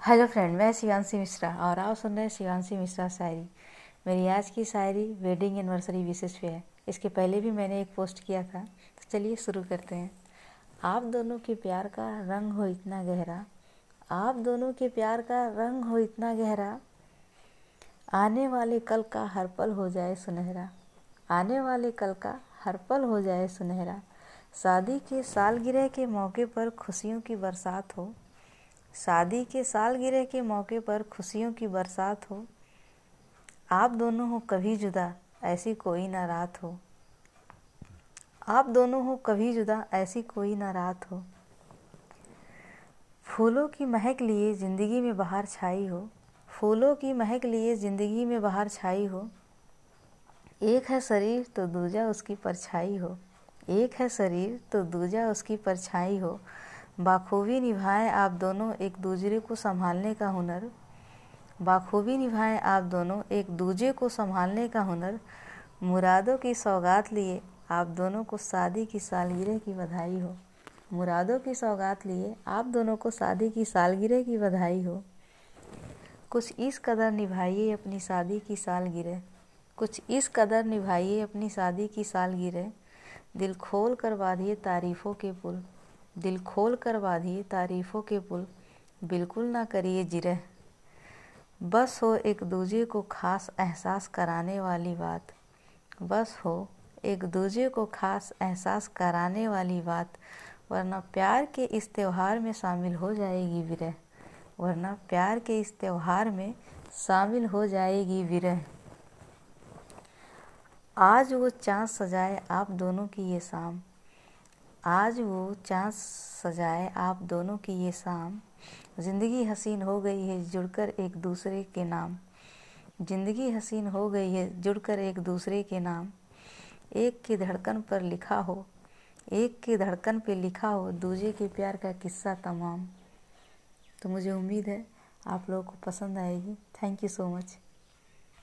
Hello friend, मैं शिवांशी मिश्रा और आप सुन रहे हैं शिवानशी मिश्रा शायरी। मेरी आज की शायरी वेडिंग एनिवर्सरी विशेष पे है। इसके पहले भी मैंने एक पोस्ट किया था तो चलिए शुरू करते हैं। आप दोनों के प्यार का रंग हो इतना गहरा, आप दोनों के प्यार का रंग हो इतना गहरा, आने वाले कल का हर पल हो जाए सुनहरा, आने वाले कल का हर पल हो जाए सुनहरा, शादी के सालगिरह के मौके पर खुशियों की बरसात हो शादी के सालगिरह के मौके पर खुशियों की बरसात हो। आप दोनों हो, कभी जुदा, ऐसी कोई ना रात हो। आप दोनों हो, कभी जुदा, ऐसी कोई ना रात हो। फूलों की महक लिए ज़िंदगी में बाहर छाई हो। फूलों की महक लिए ज़िंदगी में बाहर छाई हो। एक है शरीर तो दूजा उसकी परछाई हो। एक है शरीर तो दूजा उसकी परछाई हो। बाखूबी निभाएँ आप दोनों एक दूसरे को संभालने का हुनर। बाखूबी निभाएँ आप दोनों एक दूसरे को संभालने का हुनर। मुरादों की सौगात लिए आप दोनों को शादी की सालगिरह की बधाई हो। मुरादों की सौगात लिए आप दोनों को शादी की सालगिरह की बधाई हो। कुछ इस कदर निभाइए अपनी शादी की सालगिरह। कुछ इस कदर निभाइए अपनी शादी की सालगिरह। दिल खोल कर बांधिए तारीफ़ों के पुल। दिल खोल कर बांधिए तारीफ़ों के पुल। बिल्कुल ना करिए जिरह। बस हो एक दूजे को खास एहसास कराने वाली बात। बस हो एक दूजे को खास एहसास कराने वाली बात। वरना प्यार के इस त्यौहार में शामिल हो जाएगी विरह। वरना प्यार के इस त्यौहार में शामिल हो जाएगी विरह। आज वो चाँद सजाए आप दोनों की ये शाम। आज वो चाँद सजाए आप दोनों की ये शाम। ज़िंदगी हसीन हो गई है, जुड़कर एक दूसरे के नाम। ज़िंदगी हसीन हो गई है, जुड़कर एक दूसरे के नाम। एक की धड़कन पर लिखा हो, एक की धड़कन पे लिखा हो, दूजे के प्यार का किस्सा तमाम। तो मुझे उम्मीद है आप लोगों को पसंद आएगी। Thank you so much